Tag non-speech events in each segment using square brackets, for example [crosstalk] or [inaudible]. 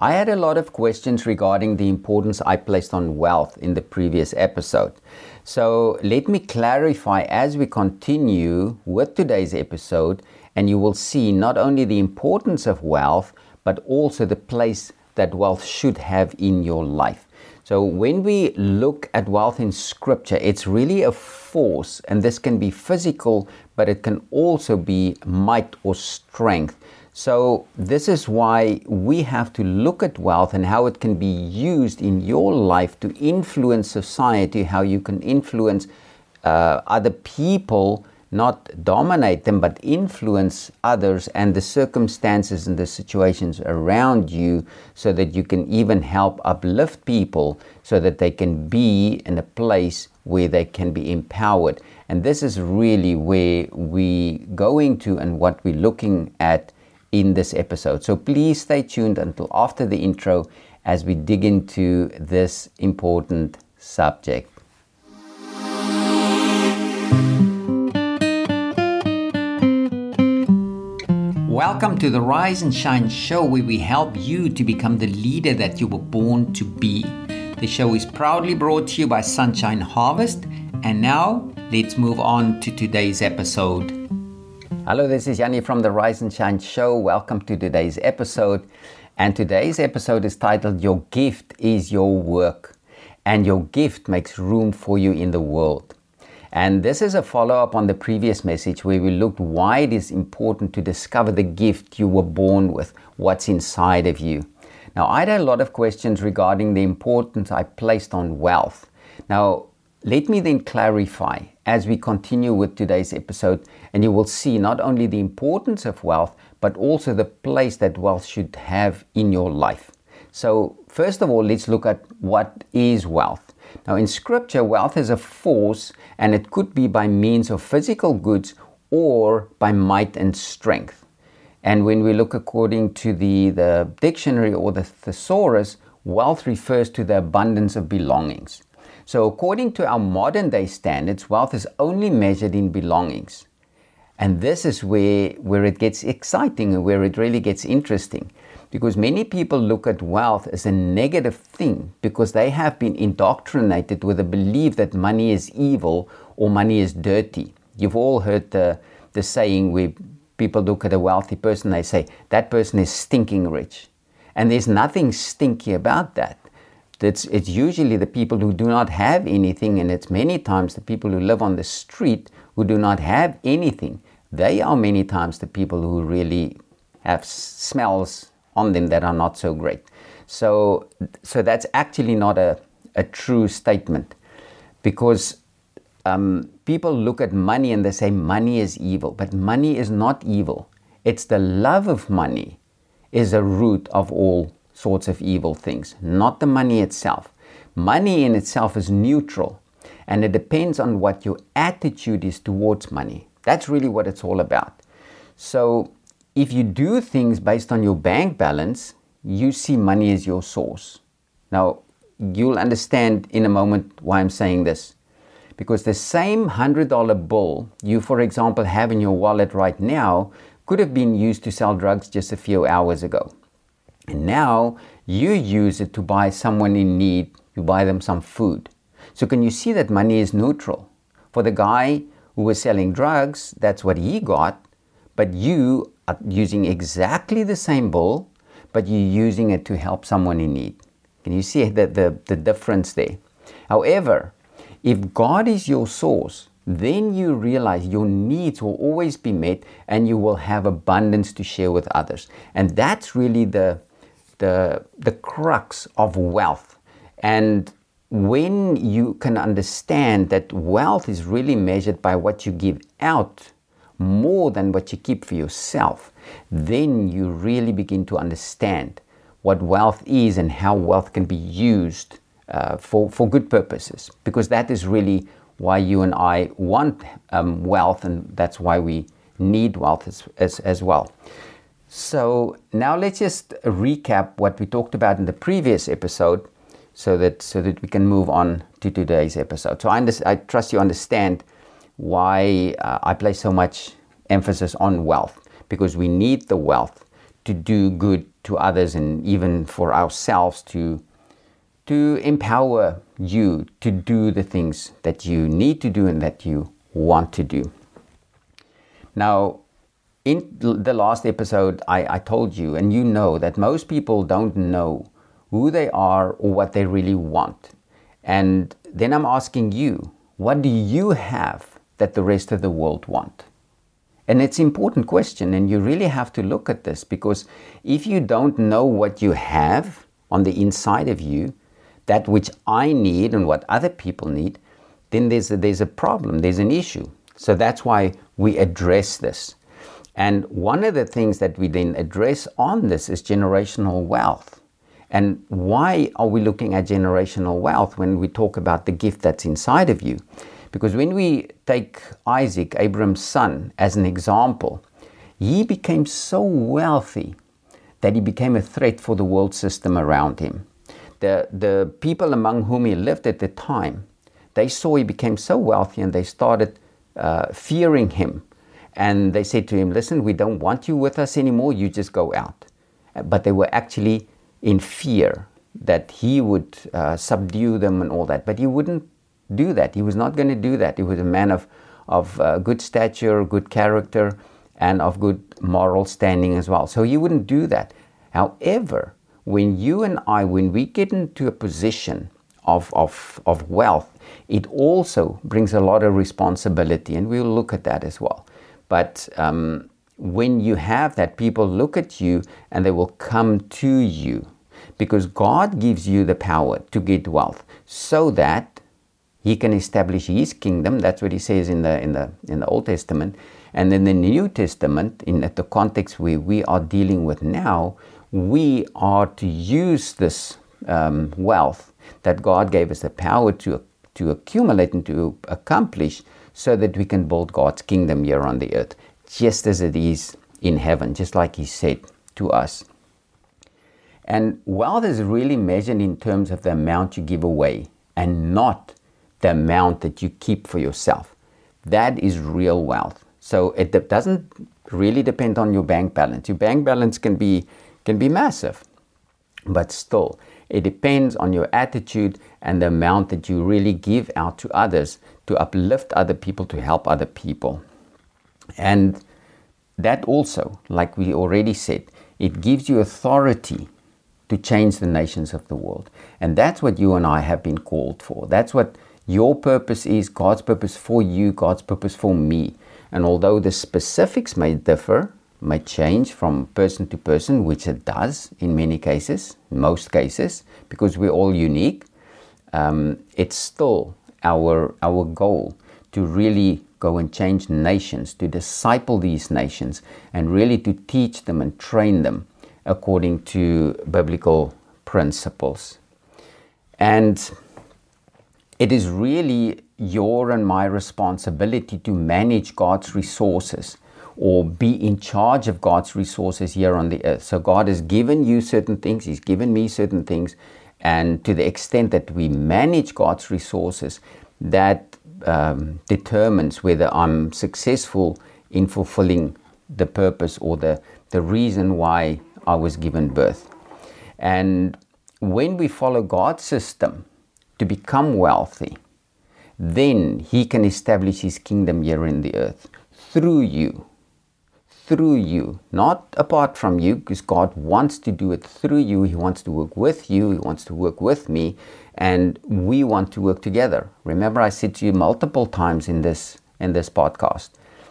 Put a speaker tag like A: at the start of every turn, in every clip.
A: I had a lot of questions regarding the importance I placed on wealth in the previous episode. So let me clarify as we continue with today's episode, and you will see not only the importance of wealth, but also the place that wealth should have in your life. So, when we look at wealth in scripture, it's really a force, and this can be physical, but it can also be might or strength. So, this is why we have to look at wealth and how it can be used in your life to influence society, how you can influence uh, other people not dominate them, but influence others and the circumstances and the situations around you so that you can even help uplift people so that they can be in a place where they can be empowered. And this is really where we're going to and what we're looking at in this episode. So please stay tuned until after the intro as we dig into this important subject. Welcome to the Rise and Shine show where we help you to become the leader that you were born to be. The show is proudly brought to you by Sunshine Harvest. And now let's move on to today's episode. Hello, this is Yanni from the Rise and Shine show. Welcome to today's episode. And today's episode is titled Your Gift is Your Work. And your gift makes room for you in the world. And this is a follow up on the previous message where we looked why it is important to discover the gift you were born with, what's inside of you. Now, I had a lot of questions regarding the importance I placed on wealth. Now, let me then clarify as we continue with today's episode, and you will see not only the importance of wealth, but also the place that wealth should have in your life. So, first of all, let's look at what is wealth. Now, in scripture, wealth is a force and it could be by means of physical goods or by might and strength. And when we look according to the, the dictionary or the thesaurus, wealth refers to the abundance of belongings. So, according to our modern day standards, wealth is only measured in belongings. And this is where, where it gets exciting and where it really gets interesting. Because many people look at wealth as a negative thing because they have been indoctrinated with a belief that money is evil or money is dirty. You've all heard the, the saying where people look at a wealthy person, they say, that person is stinking rich. And there's nothing stinky about that. It's, it's usually the people who do not have anything, and it's many times the people who live on the street who do not have anything. They are many times the people who really have smells on them that are not so great. So, so that's actually not a, a true statement because um, people look at money and they say money is evil, but money is not evil. It's the love of money is a root of all sorts of evil things, not the money itself. Money in itself is neutral and it depends on what your attitude is towards money. That's really what it's all about. So if you do things based on your bank balance, you see money as your source. Now, you'll understand in a moment why I'm saying this. Because the same $100 bill you, for example, have in your wallet right now could have been used to sell drugs just a few hours ago. And now you use it to buy someone in need, you buy them some food. So, can you see that money is neutral? For the guy who was selling drugs, that's what he got, but you are using exactly the same bull, but you're using it to help someone in need. Can you see the, the, the difference there? However, if God is your source, then you realize your needs will always be met and you will have abundance to share with others. And that's really the, the, the crux of wealth. And when you can understand that wealth is really measured by what you give out more than what you keep for yourself, then you really begin to understand what wealth is and how wealth can be used uh, for, for good purposes. Because that is really why you and I want um, wealth, and that's why we need wealth as, as, as well. So now let's just recap what we talked about in the previous episode so that so that we can move on to today's episode. So I, under, I trust you understand why uh, I place so much emphasis on wealth because we need the wealth to do good to others and even for ourselves to to empower you to do the things that you need to do and that you want to do. Now, in the last episode, I, I told you, and you know, that most people don't know who they are or what they really want. And then I'm asking you, what do you have that the rest of the world want? And it's an important question, and you really have to look at this because if you don't know what you have on the inside of you, that which I need and what other people need, then there's a, there's a problem, there's an issue. So that's why we address this. And one of the things that we then address on this is generational wealth. And why are we looking at generational wealth when we talk about the gift that's inside of you? Because when we take Isaac, Abraham's son, as an example, he became so wealthy that he became a threat for the world system around him. The, the people among whom he lived at the time, they saw he became so wealthy and they started uh, fearing him. And they said to him, Listen, we don't want you with us anymore, you just go out. But they were actually in fear that he would uh, subdue them and all that. But he wouldn't do that. He was not going to do that. He was a man of, of uh, good stature, good character, and of good moral standing as well. So he wouldn't do that. However, when you and I, when we get into a position of, of, of wealth, it also brings a lot of responsibility, and we'll look at that as well. But um, when you have that, people look at you and they will come to you because God gives you the power to get wealth so that he can establish his kingdom. That's what he says in the in the in the Old Testament. And in the New Testament, in the context where we are dealing with now, we are to use this um, wealth that God gave us the power to to accumulate and to accomplish so that we can build God's kingdom here on the earth, just as it is in heaven, just like He said to us. And wealth is really measured in terms of the amount you give away and not the amount that you keep for yourself. That is real wealth. So it doesn't really depend on your bank balance. Your bank balance can be can be massive, but still it depends on your attitude and the amount that you really give out to others to uplift other people, to help other people. And that also, like we already said, it gives you authority to change the nations of the world. And that's what you and I have been called for. That's what your purpose is God's purpose for you, God's purpose for me. And although the specifics may differ, may change from person to person, which it does in many cases, most cases, because we're all unique, um, it's still our, our goal to really go and change nations, to disciple these nations, and really to teach them and train them according to biblical principles. And it is really your and my responsibility to manage God's resources or be in charge of God's resources here on the earth. So God has given you certain things, He's given me certain things, and to the extent that we manage God's resources, that um, determines whether I'm successful in fulfilling the purpose or the, the reason why I was given birth. And when we follow God's system, to become wealthy, then He can establish His kingdom here in the earth through you. Through you, not apart from you, because God wants to do it through you. He wants to work with you. He wants to work with me, and we want to work together. Remember, I said to you multiple times in this in this podcast,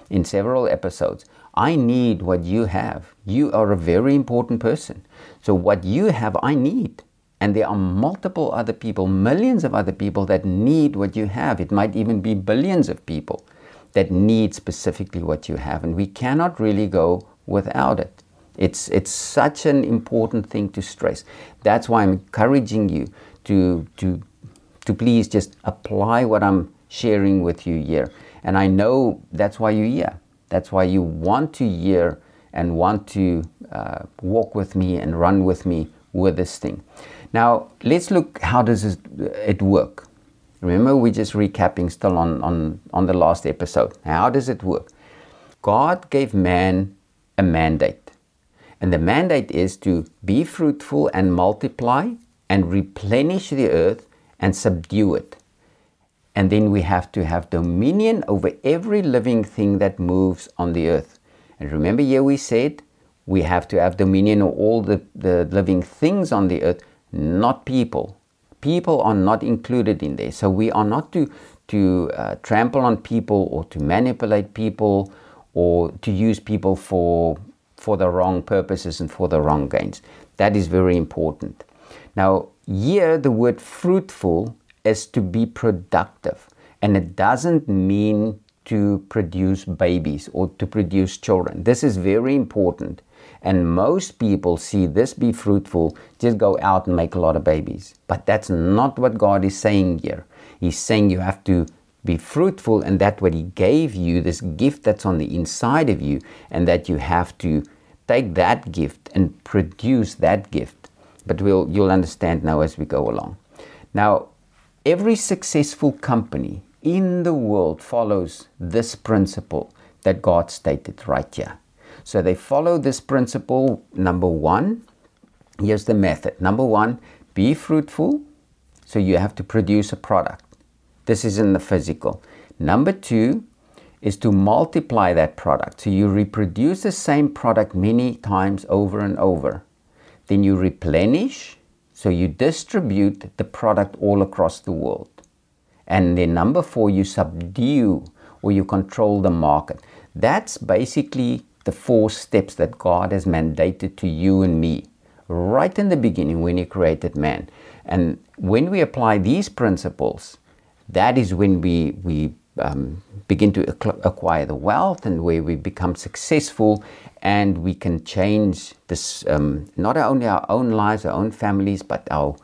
A: in several episodes, I need what you have. You are a very important person. So what you have, I need. And there are multiple other people, millions of other people that need what you have. It might even be billions of people that need specifically what you have. And we cannot really go without it. It's, it's such an important thing to stress. That's why I'm encouraging you to, to, to please just apply what I'm sharing with you here. And I know that's why you're here. That's why you want to hear and want to uh, walk with me and run with me with this thing. Now, let's look how does it work. Remember, we're just recapping still on, on, on the last episode. How does it work? God gave man a mandate. And the mandate is to be fruitful and multiply and replenish the earth and subdue it. And then we have to have dominion over every living thing that moves on the earth. And remember, here we said we have to have dominion over all the, the living things on the earth, not people. People are not included in there. So we are not to, to uh, trample on people or to manipulate people or to use people for, for the wrong purposes and for the wrong gains. That is very important. Now, here the word fruitful is to be productive. And it doesn't mean to produce babies or to produce children. This is very important. And most people see this be fruitful, just go out and make a lot of babies. But that's not what God is saying here. He's saying you have to be fruitful, and that what He gave you, this gift that's on the inside of you, and that you have to take that gift and produce that gift. But we'll, you'll understand now as we go along. Now, Every successful company in the world follows this principle that God stated right here. So they follow this principle. Number one, here's the method. Number one, be fruitful. So you have to produce a product. This is in the physical. Number two is to multiply that product. So you reproduce the same product many times over and over. Then you replenish so you distribute the product all across the world. And then number four, you subdue or you control the market. That's basically the four steps that God has mandated to you and me right in the beginning when He created man. And when we apply these principles, that is when we, we um, begin to acquire the wealth and where we become successful and we can change this um, not only our own lives, our own families, but our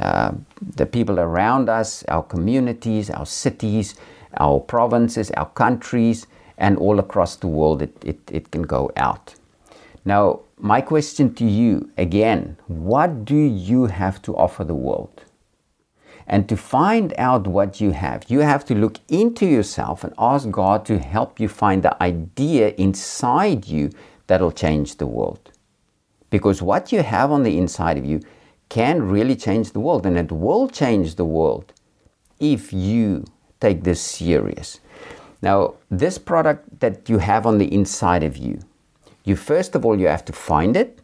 A: uh, the people around us, our communities, our cities, our provinces, our countries, and all across the world. It, it, it can go out. Now, my question to you again what do you have to offer the world? And to find out what you have, you have to look into yourself and ask God to help you find the idea inside you that'll change the world. Because what you have on the inside of you can really change the world, and it will change the world if you take this serious. Now, this product that you have on the inside of you, you first of all you have to find it,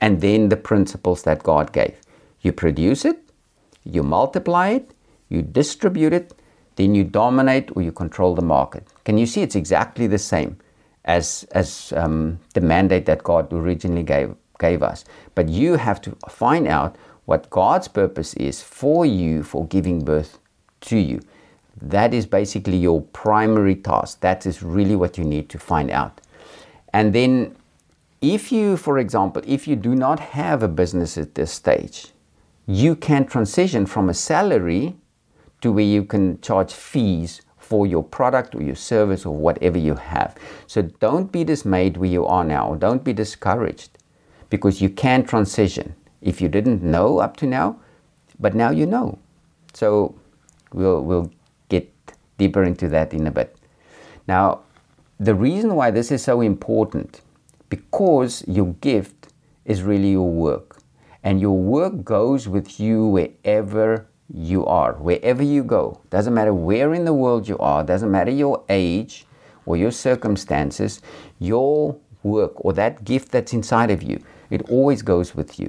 A: and then the principles that God gave. You produce it, you multiply it, you distribute it, then you dominate or you control the market. Can you see it's exactly the same? as, as um, the mandate that God originally gave, gave us. But you have to find out what God's purpose is for you for giving birth to you. That is basically your primary task. That is really what you need to find out. And then, if you, for example, if you do not have a business at this stage, you can transition from a salary to where you can charge fees for your product or your service or whatever you have. So don't be dismayed where you are now. Don't be discouraged because you can transition. If you didn't know up to now, but now you know. So we'll, we'll get deeper into that in a bit. Now, the reason why this is so important because your gift is really your work and your work goes with you wherever you are, wherever you go. Doesn't matter where in the world you are, doesn't matter your age or your circumstances, your work or that gift that's inside of you, it always goes with you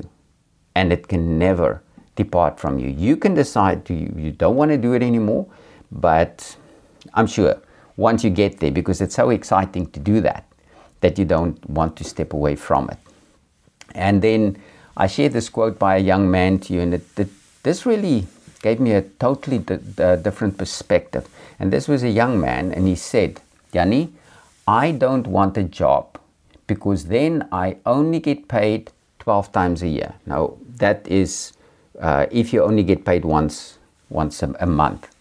A: and it can never depart from you. You can decide to you don't want to do it anymore, but I'm sure once you get there, because it's so exciting to do that, that you don't want to step away from it. And then I shared this quote by a young man to you, and it, it, this really gave me a totally different perspective. And this was a young man, and he said, Yanni, I don't want a job because then I only get paid 12 times a year. Now, that is uh, if you only get paid once, once a, a month.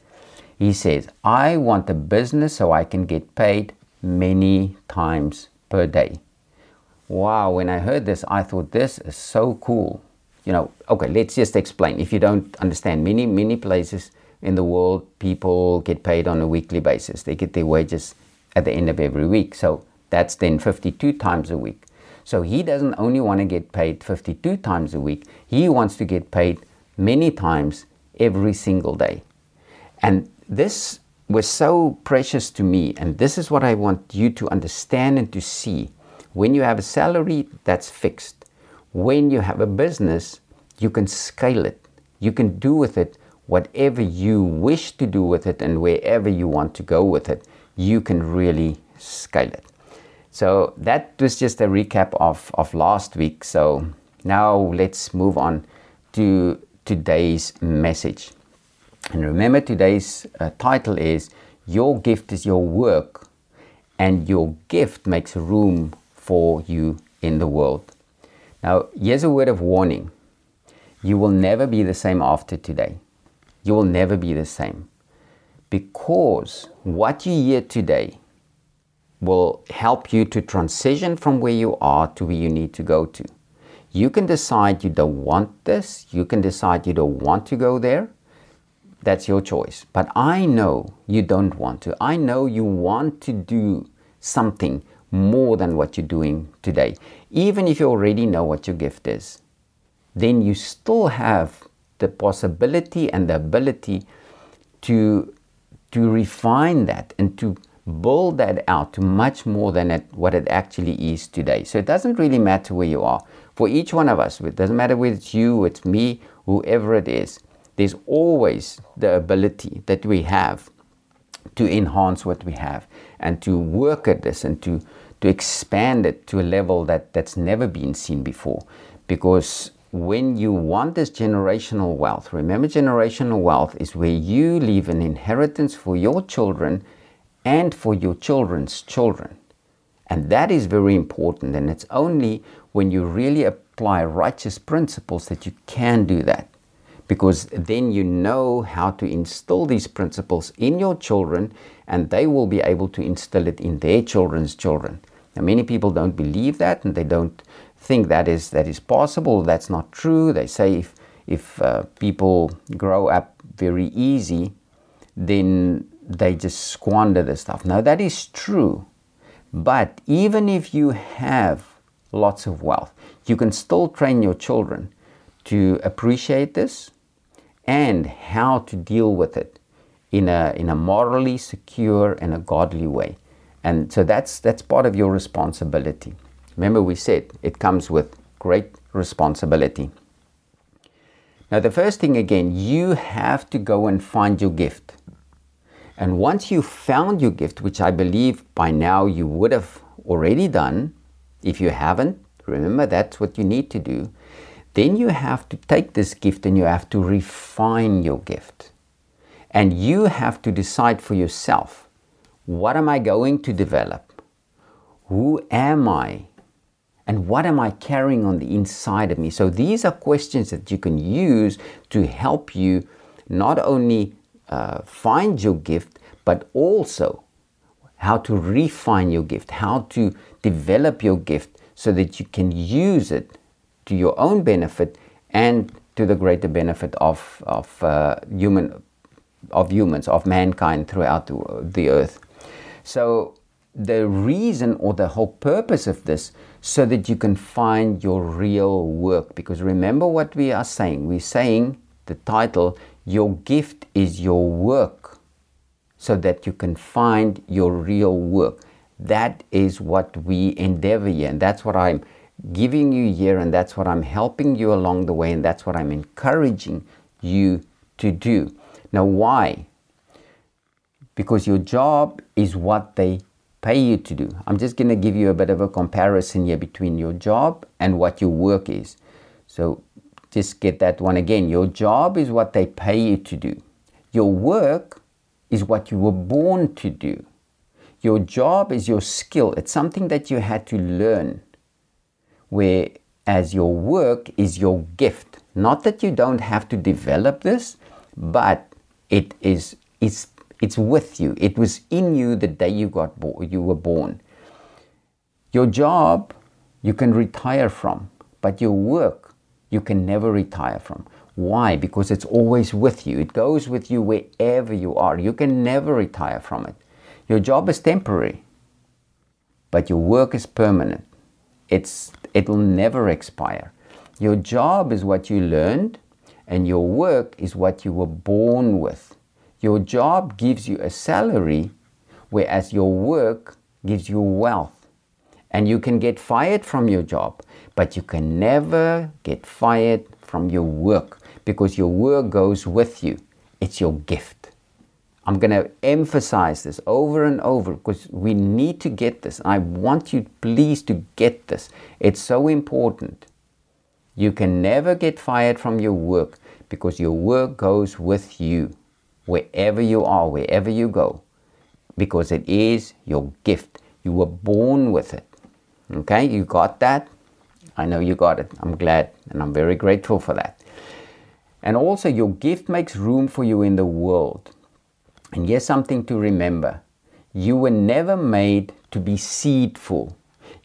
A: He says, I want a business so I can get paid many times per day. Wow, when I heard this, I thought this is so cool you know, okay, let's just explain. If you don't understand, many, many places in the world, people get paid on a weekly basis. They get their wages at the end of every week. So that's then 52 times a week. So he doesn't only want to get paid 52 times a week, he wants to get paid many times every single day. And this was so precious to me, and this is what I want you to understand and to see. When you have a salary that's fixed, when you have a business, you can scale it. You can do with it whatever you wish to do with it and wherever you want to go with it. You can really scale it. So that was just a recap of, of last week. So now let's move on to today's message. And remember, today's uh, title is Your Gift is Your Work, and your gift makes room for you in the world. Now, here's a word of warning you will never be the same after today. You will never be the same. Because what you hear today will help you to transition from where you are to where you need to go to. You can decide you don't want this, you can decide you don't want to go there. That's your choice. But I know you don't want to. I know you want to do something more than what you're doing today. Even if you already know what your gift is, then you still have the possibility and the ability to, to refine that and to build that out to much more than it, what it actually is today. So it doesn't really matter where you are. For each one of us, it doesn't matter whether it's you, it's me, whoever it is, there's always the ability that we have to enhance what we have and to work at this and to, to expand it to a level that, that's never been seen before. Because when you want this generational wealth, remember, generational wealth is where you leave an inheritance for your children and for your children's children. And that is very important. And it's only when you really apply righteous principles that you can do that. Because then you know how to instill these principles in your children, and they will be able to instill it in their children's children. Now, many people don't believe that, and they don't think that is that is possible. That's not true. They say if if uh, people grow up very easy, then they just squander the stuff. Now that is true, but even if you have lots of wealth, you can still train your children to appreciate this and how to deal with it in a in a morally secure and a godly way. And so that's that's part of your responsibility. Remember, we said it comes with great responsibility. Now, the first thing again, you have to go and find your gift. And once you found your gift, which I believe by now you would have already done, if you haven't, remember that's what you need to do. Then you have to take this gift and you have to refine your gift. And you have to decide for yourself what am I going to develop? Who am I? and what am I carrying on the inside of me? So these are questions that you can use to help you not only uh, find your gift, but also how to refine your gift, how to develop your gift so that you can use it to your own benefit and to the greater benefit of, of uh, human of humans, of mankind throughout the, earth. So the reason or the whole purpose of this so that you can find your real work. Because remember what we are saying. We're saying the title, Your Gift is Your Work, so that you can find your real work. That is what we endeavor here, and that's what I'm giving you here, and that's what I'm helping you along the way, and that's what I'm encouraging you to do. Now, why? Because your job is what they pay you to do. I'm just going to give you a bit of a comparison here between your job and what your work is. So just get that one again. Your job is what they pay you to do. Your work is what you were born to do. Your job is your skill. It's something that you had to learn. Whereas your work is your gift. Not that you don't have to develop this, but it is it's it's with you. It was in you the day you got bo- you were born. Your job you can retire from, but your work you can never retire from. Why? Because it's always with you. It goes with you wherever you are. You can never retire from it. Your job is temporary, but your work is permanent. It's it will never expire. Your job is what you learned, and your work is what you were born with. Your job gives you a salary, whereas your work gives you wealth. And you can get fired from your job, but you can never get fired from your work because your work goes with you. It's your gift. I'm going to emphasize this over and over because we need to get this. I want you, please, to get this. It's so important. You can never get fired from your work because your work goes with you wherever you are, wherever you go, because it is your gift. You were born with it. Okay, you got that? I know you got it. I'm glad and I'm very grateful for that. And also, your gift makes room for you in the world. And here's something to remember you were never made to be seedful,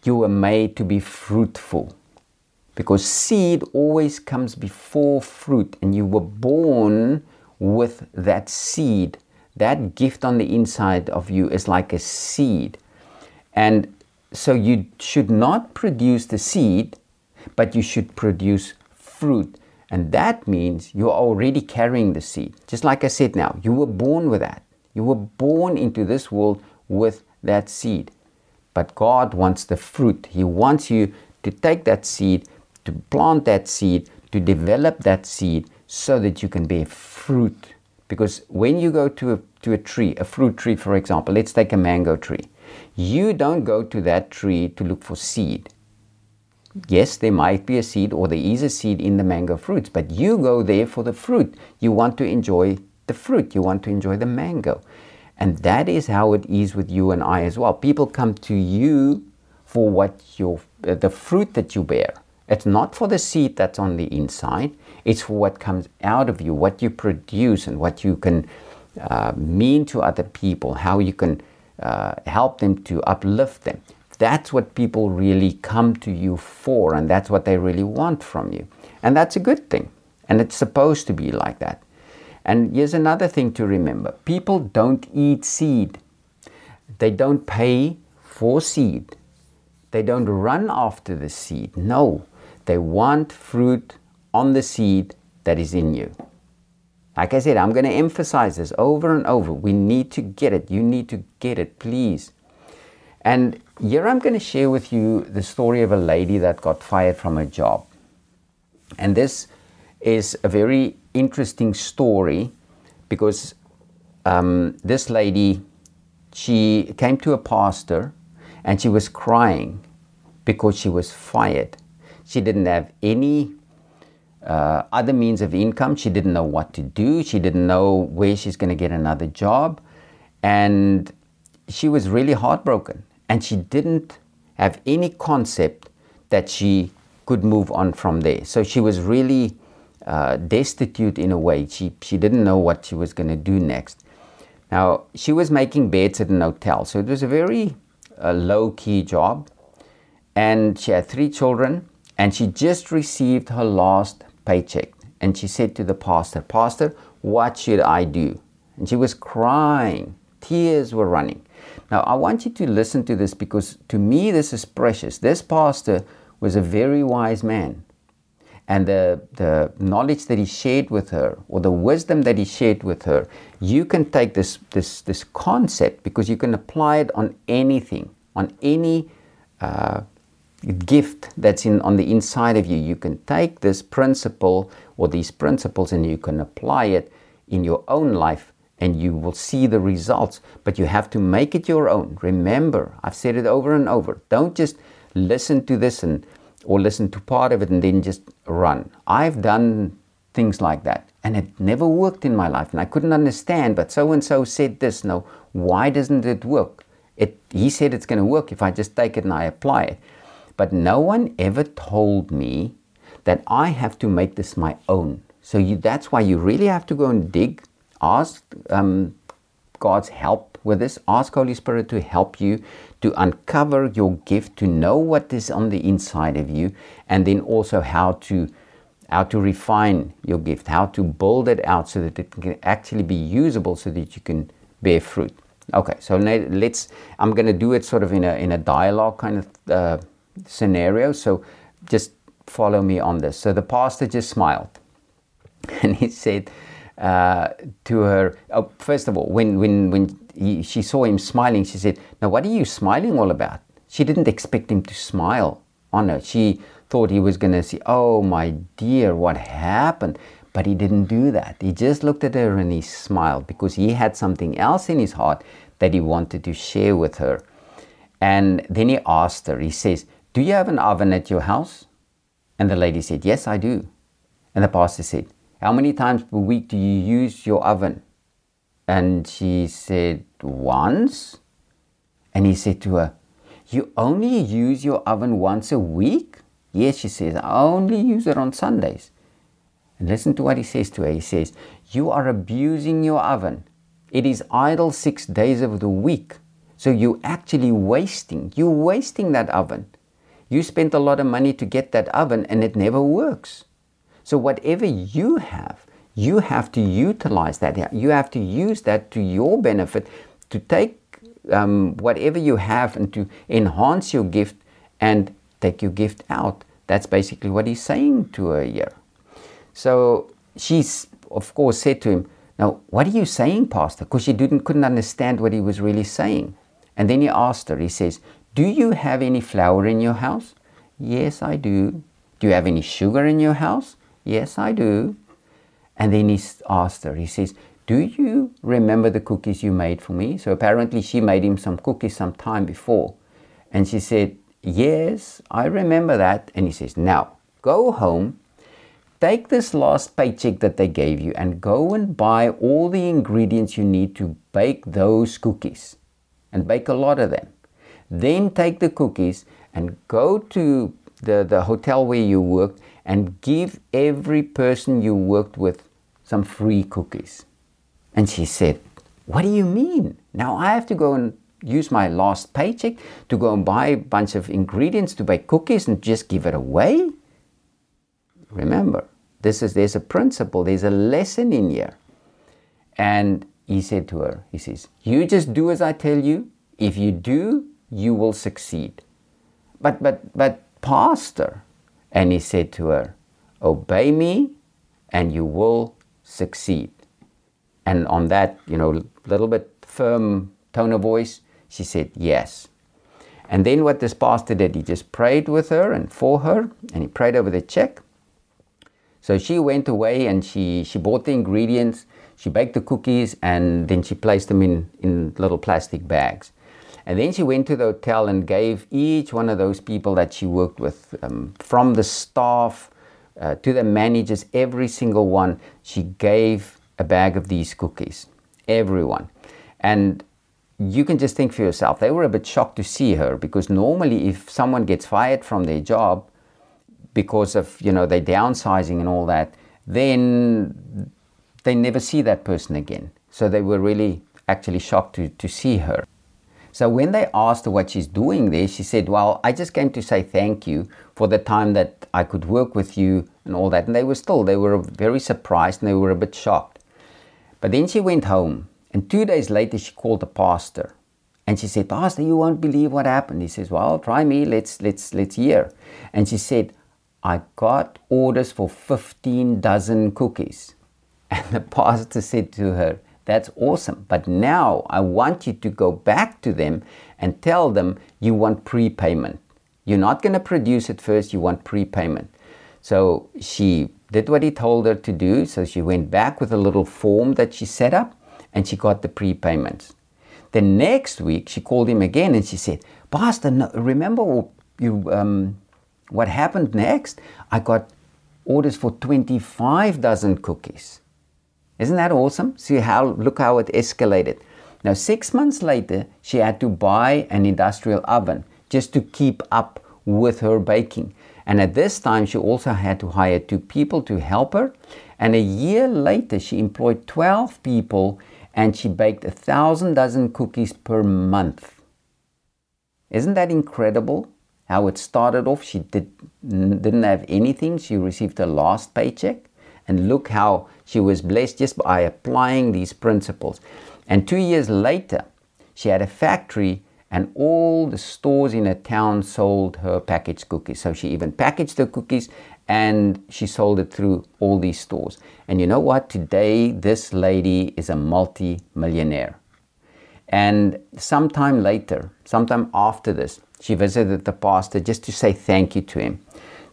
A: you were made to be fruitful. Because seed always comes before fruit, and you were born with that seed. That gift on the inside of you is like a seed. And so you should not produce the seed, but you should produce fruit. And that means you're already carrying the seed. Just like I said now, you were born with that. You were born into this world with that seed. But God wants the fruit. He wants you to take that seed, to plant that seed, to develop that seed so that you can bear fruit. Because when you go to a, to a tree, a fruit tree, for example, let's take a mango tree, you don't go to that tree to look for seed yes, there might be a seed or there is a seed in the mango fruits, but you go there for the fruit. You want to enjoy the fruit, you want to enjoy the mango. And that is how it is with you and I as well. People come to you for what your uh, the fruit that you bear. It's not for the seed that's on the inside. It's for what comes out of you, what you produce, and what you can uh, mean to other people, how you can uh, help them to uplift them. That's what people really come to you for, and that's what they really want from you. And that's a good thing. And it's supposed to be like that. And here's another thing to remember people don't eat seed, they don't pay for seed, they don't run after the seed. No, they want fruit on the seed that is in you. Like I said, I'm going to emphasize this over and over. We need to get it. You need to get it, please. And here I'm going to share with you the story of a lady that got fired from her job. And this is a very interesting story because um, this lady, she came to a pastor and she was crying because she was fired. She didn't have any uh, other means of income. She didn't know what to do. She didn't know where she's going to get another job. And she was really heartbroken and she didn't have any concept that she could move on from there. So she was really uh, destitute in a way. She, she didn't know what she was going to do next. Now, she was making beds at an hotel, so it was a very uh, low key job. And she had three children, and she just received her last paycheck. And she said to the pastor, Pastor, what should I do? And she was crying, tears were running. Now, I want you to listen to this because to me, this is precious. This pastor was a very wise man. And the, the knowledge that he shared with her, or the wisdom that he shared with her, you can take this, this, this concept because you can apply it on anything, on any uh, gift that's in, on the inside of you. You can take this principle or these principles and you can apply it in your own life and you will see the results. But you have to make it your own. Remember, I've said it over and over. Don't just listen to this and or listen to part of it and then just run. I've done things like that and it never worked in my life and I couldn't understand but so and so said this no why doesn't it work it he said it's going to work if I just take it and I apply it but no one ever told me that I have to make this my own so you, that's why you really have to go and dig ask um, God's help with this. Ask Holy Spirit to help you to uncover your gift, to know what is on the inside of you, and then also how to how to refine your gift, how to build it out so that it can actually be usable, so that you can bear fruit. Okay, so let's. I'm going to do it sort of in a in a dialogue kind of uh, scenario. So just follow me on this. So the pastor just smiled [laughs] and he said uh, to her, oh, first of all, when, when, when he, she saw him smiling, she said, Now, what are you smiling all about? She didn't expect him to smile on her. She thought he was going to say, Oh, my dear, what happened? But he didn't do that. He just looked at her and he smiled because he had something else in his heart that he wanted to share with her. And then he asked her, he says, Do you have an oven at your house? And the lady said, Yes, I do. And the pastor said, How many times per week do you use your oven? And she said, Once. And he said to her, You only use your oven once a week? Yes, she says, I only use it on Sundays. And listen to what he says to her. He says, You are abusing your oven. It is idle six days of the week. So you're actually wasting. You're wasting that oven. You spent a lot of money to get that oven and it never works. So whatever you have, you have to utilize that. You have to use that to your benefit to take um, whatever you have and to enhance your gift and take your gift out. That's basically what he's saying to her here. So she's, of course, said to him, Now, what are you saying, Pastor? Because she didn't, couldn't understand what he was really saying. And then he asked her, he says, Do you have any flour in your house? Yes, I do. Do you have any sugar in your house? Yes, I do. And then he asked her, he says, Do you remember the cookies you made for me? So apparently she made him some cookies some time before. And she said, Yes, I remember that. And he says, Now go home, take this last paycheck that they gave you, and go and buy all the ingredients you need to bake those cookies and bake a lot of them. Then take the cookies and go to the, the hotel where you worked and give every person you worked with some free cookies. And she said, What do you mean? Now I have to go and use my last paycheck to go and buy a bunch of ingredients to bake cookies and just give it away? Remember, this is there's a principle, there's a lesson in here. And he said to her, he says, You just do as I tell you. If you do, you will succeed. But, but, but, Pastor, and he said to her, Obey me and you will succeed. And on that, you know, little bit firm tone of voice, she said, Yes. And then what this pastor did, he just prayed with her and for her, and he prayed over the check. So she went away and she, she bought the ingredients she baked the cookies and then she placed them in, in little plastic bags. And then she went to the hotel and gave each one of those people that she worked with, um, from the staff uh, to the managers, every single one, she gave a bag of these cookies. Everyone. And you can just think for yourself, they were a bit shocked to see her because normally, if someone gets fired from their job because of, you know, they're downsizing and all that, then they never see that person again. So they were really actually shocked to, to see her. So when they asked her what she's doing there, she said, Well, I just came to say thank you for the time that I could work with you and all that. And they were still, they were very surprised and they were a bit shocked. But then she went home, and two days later, she called the pastor. And she said, Pastor, you won't believe what happened. He says, Well, try me, let's let's let's hear. And she said, I got orders for 15 dozen cookies. [laughs] And the pastor said to her, That's awesome, but now I want you to go back to them and tell them you want prepayment. You're not going to produce it first, you want prepayment. So she did what he told her to do. So she went back with a little form that she set up and she got the prepayments. The next week, she called him again and she said, Pastor, no, remember you, um, what happened next? I got orders for 25 dozen cookies. Isn't that awesome? See how, look how it escalated. Now, six months later, she had to buy an industrial oven just to keep up with her baking. And at this time, she also had to hire two people to help her. And a year later, she employed 12 people and she baked a thousand dozen cookies per month. Isn't that incredible? How it started off, she did, didn't have anything. She received her last paycheck. And look how she was blessed just by applying these principles. And two years later, she had a factory and all the stores in a town sold her packaged cookies. So she even packaged the cookies and she sold it through all these stores. And you know what? Today, this lady is a multi millionaire. And sometime later, sometime after this, she visited the pastor just to say thank you to him.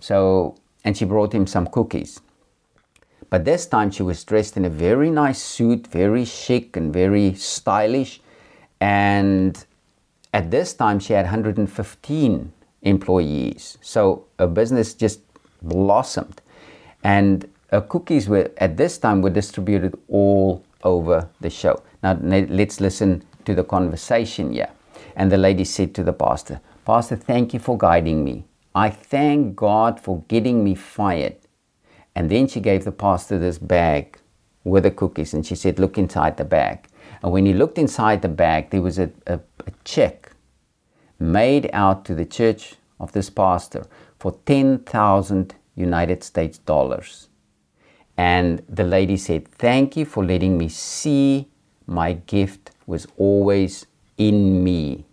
A: So, and she brought him some cookies. But this time she was dressed in a very nice suit, very chic and very stylish. And at this time, she had 115 employees. So her business just blossomed. And her cookies were, at this time, were distributed all over the show. Now, let's listen to the conversation here. And the lady said to the pastor, Pastor, thank you for guiding me. I thank God for getting me fired. And then she gave the pastor this bag with the cookies and she said, Look inside the bag. And when he looked inside the bag, there was a, a, a check made out to the church of this pastor for 10,000 United States dollars. And the lady said, Thank you for letting me see my gift was always in me,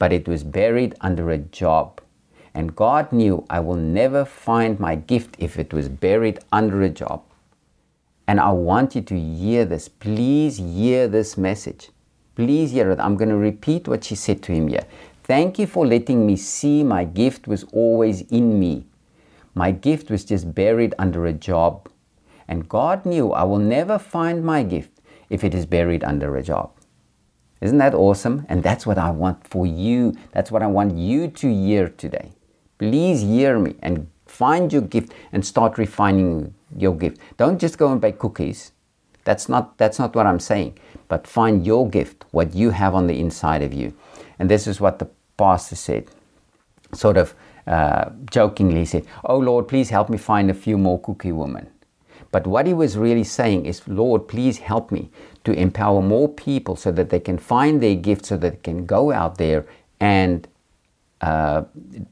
A: but it was buried under a job. And God knew I will never find my gift if it was buried under a job. And I want you to hear this. Please hear this message. Please hear it. I'm going to repeat what she said to him here. Thank you for letting me see my gift was always in me. My gift was just buried under a job. And God knew I will never find my gift if it is buried under a job. Isn't that awesome? And that's what I want for you. That's what I want you to hear today. Please hear me and find your gift and start refining your gift. Don't just go and bake cookies. That's not, that's not what I'm saying. But find your gift, what you have on the inside of you. And this is what the pastor said, sort of uh, jokingly said, Oh Lord, please help me find a few more cookie women. But what he was really saying is, Lord, please help me to empower more people so that they can find their gift, so that they can go out there and uh,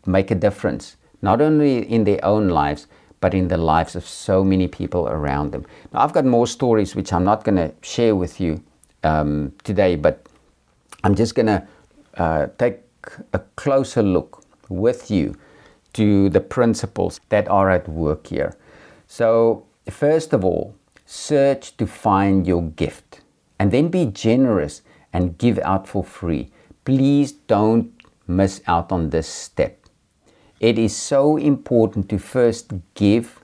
A: make a difference, not only in their own lives, but in the lives of so many people around them. Now, I've got more stories which I'm not going to share with you um, today, but I'm just going to uh, take a closer look with you to the principles that are at work here. So, first of all, search to find your gift and then be generous and give out for free. Please don't miss out on this step. It is so important to first give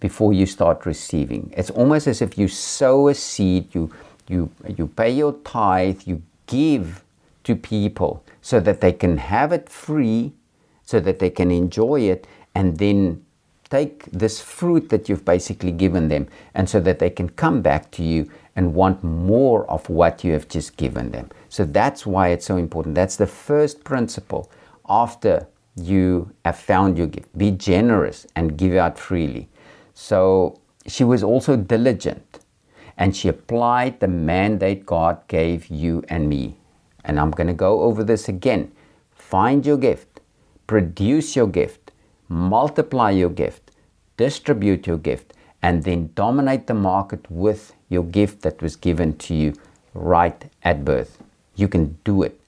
A: before you start receiving. It's almost as if you sow a seed, you you you pay your tithe, you give to people so that they can have it free, so that they can enjoy it, and then take this fruit that you've basically given them, and so that they can come back to you and want more of what you have just given them. So that's why it's so important. That's the first principle after you have found your gift. Be generous and give out freely. So she was also diligent and she applied the mandate God gave you and me. And I'm going to go over this again. Find your gift, produce your gift, multiply your gift, distribute your gift, and then dominate the market with your gift that was given to you right at birth. You can do it.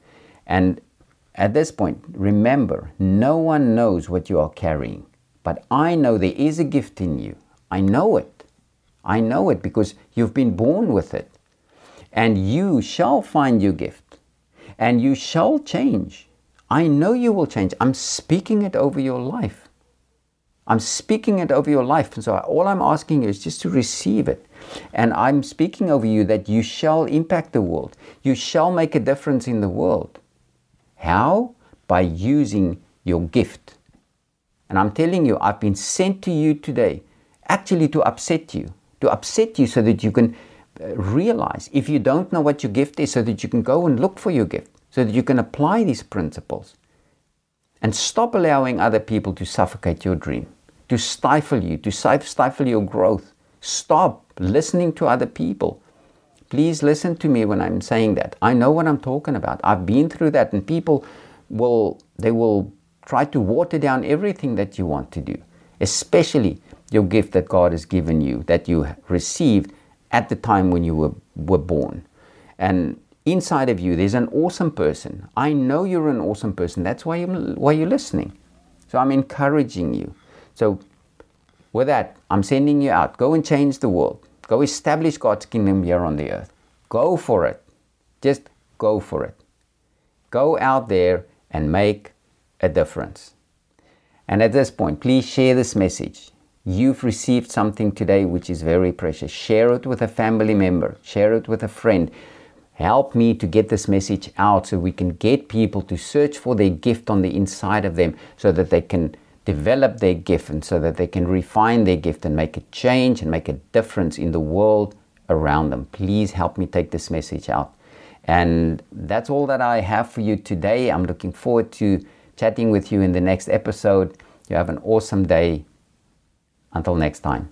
A: And at this point, remember, no one knows what you are carrying, but I know there is a gift in you. I know it. I know it because you've been born with it. And you shall find your gift and you shall change. I know you will change. I'm speaking it over your life. I'm speaking it over your life. And so all I'm asking you is just to receive it. And I'm speaking over you that you shall impact the world. You shall make a difference in the world. How? By using your gift. And I'm telling you, I've been sent to you today actually to upset you, to upset you so that you can uh, realize if you don't know what your gift is, so that you can go and look for your gift, so that you can apply these principles. And stop allowing other people to suffocate your dream, to stifle you, to stifle your growth. Stop listening to other people. Please listen to me when I'm saying that. I know what I'm talking about. I've been through that, and people will they will try to water down everything that you want to do, especially your gift that God has given you, that you received at the time when you were, were born. And inside of you there's an awesome person. I know you're an awesome person. That's why you're, why you're listening. So I'm encouraging you. So with that, I'm sending you out. Go and change the world. Go establish God's kingdom here on the earth. Go for it. Just go for it. Go out there and make a difference. And at this point, please share this message. You've received something today which is very precious. Share it with a family member, share it with a friend. Help me to get this message out so we can get people to search for their gift on the inside of them so that they can develop their gift and so that they can refine their gift and make a change and make a difference in the world around them. Please help me take this message out. And that's all that I have for you today. I'm looking forward to chatting with you in the next episode. You have an awesome day. Until next time.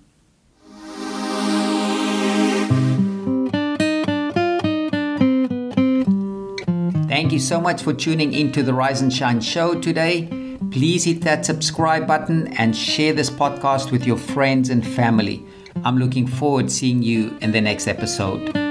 A: Thank you so much for tuning into the Rise and Shine show today. Please hit that subscribe button and share this podcast with your friends and family. I'm looking forward to seeing you in the next episode.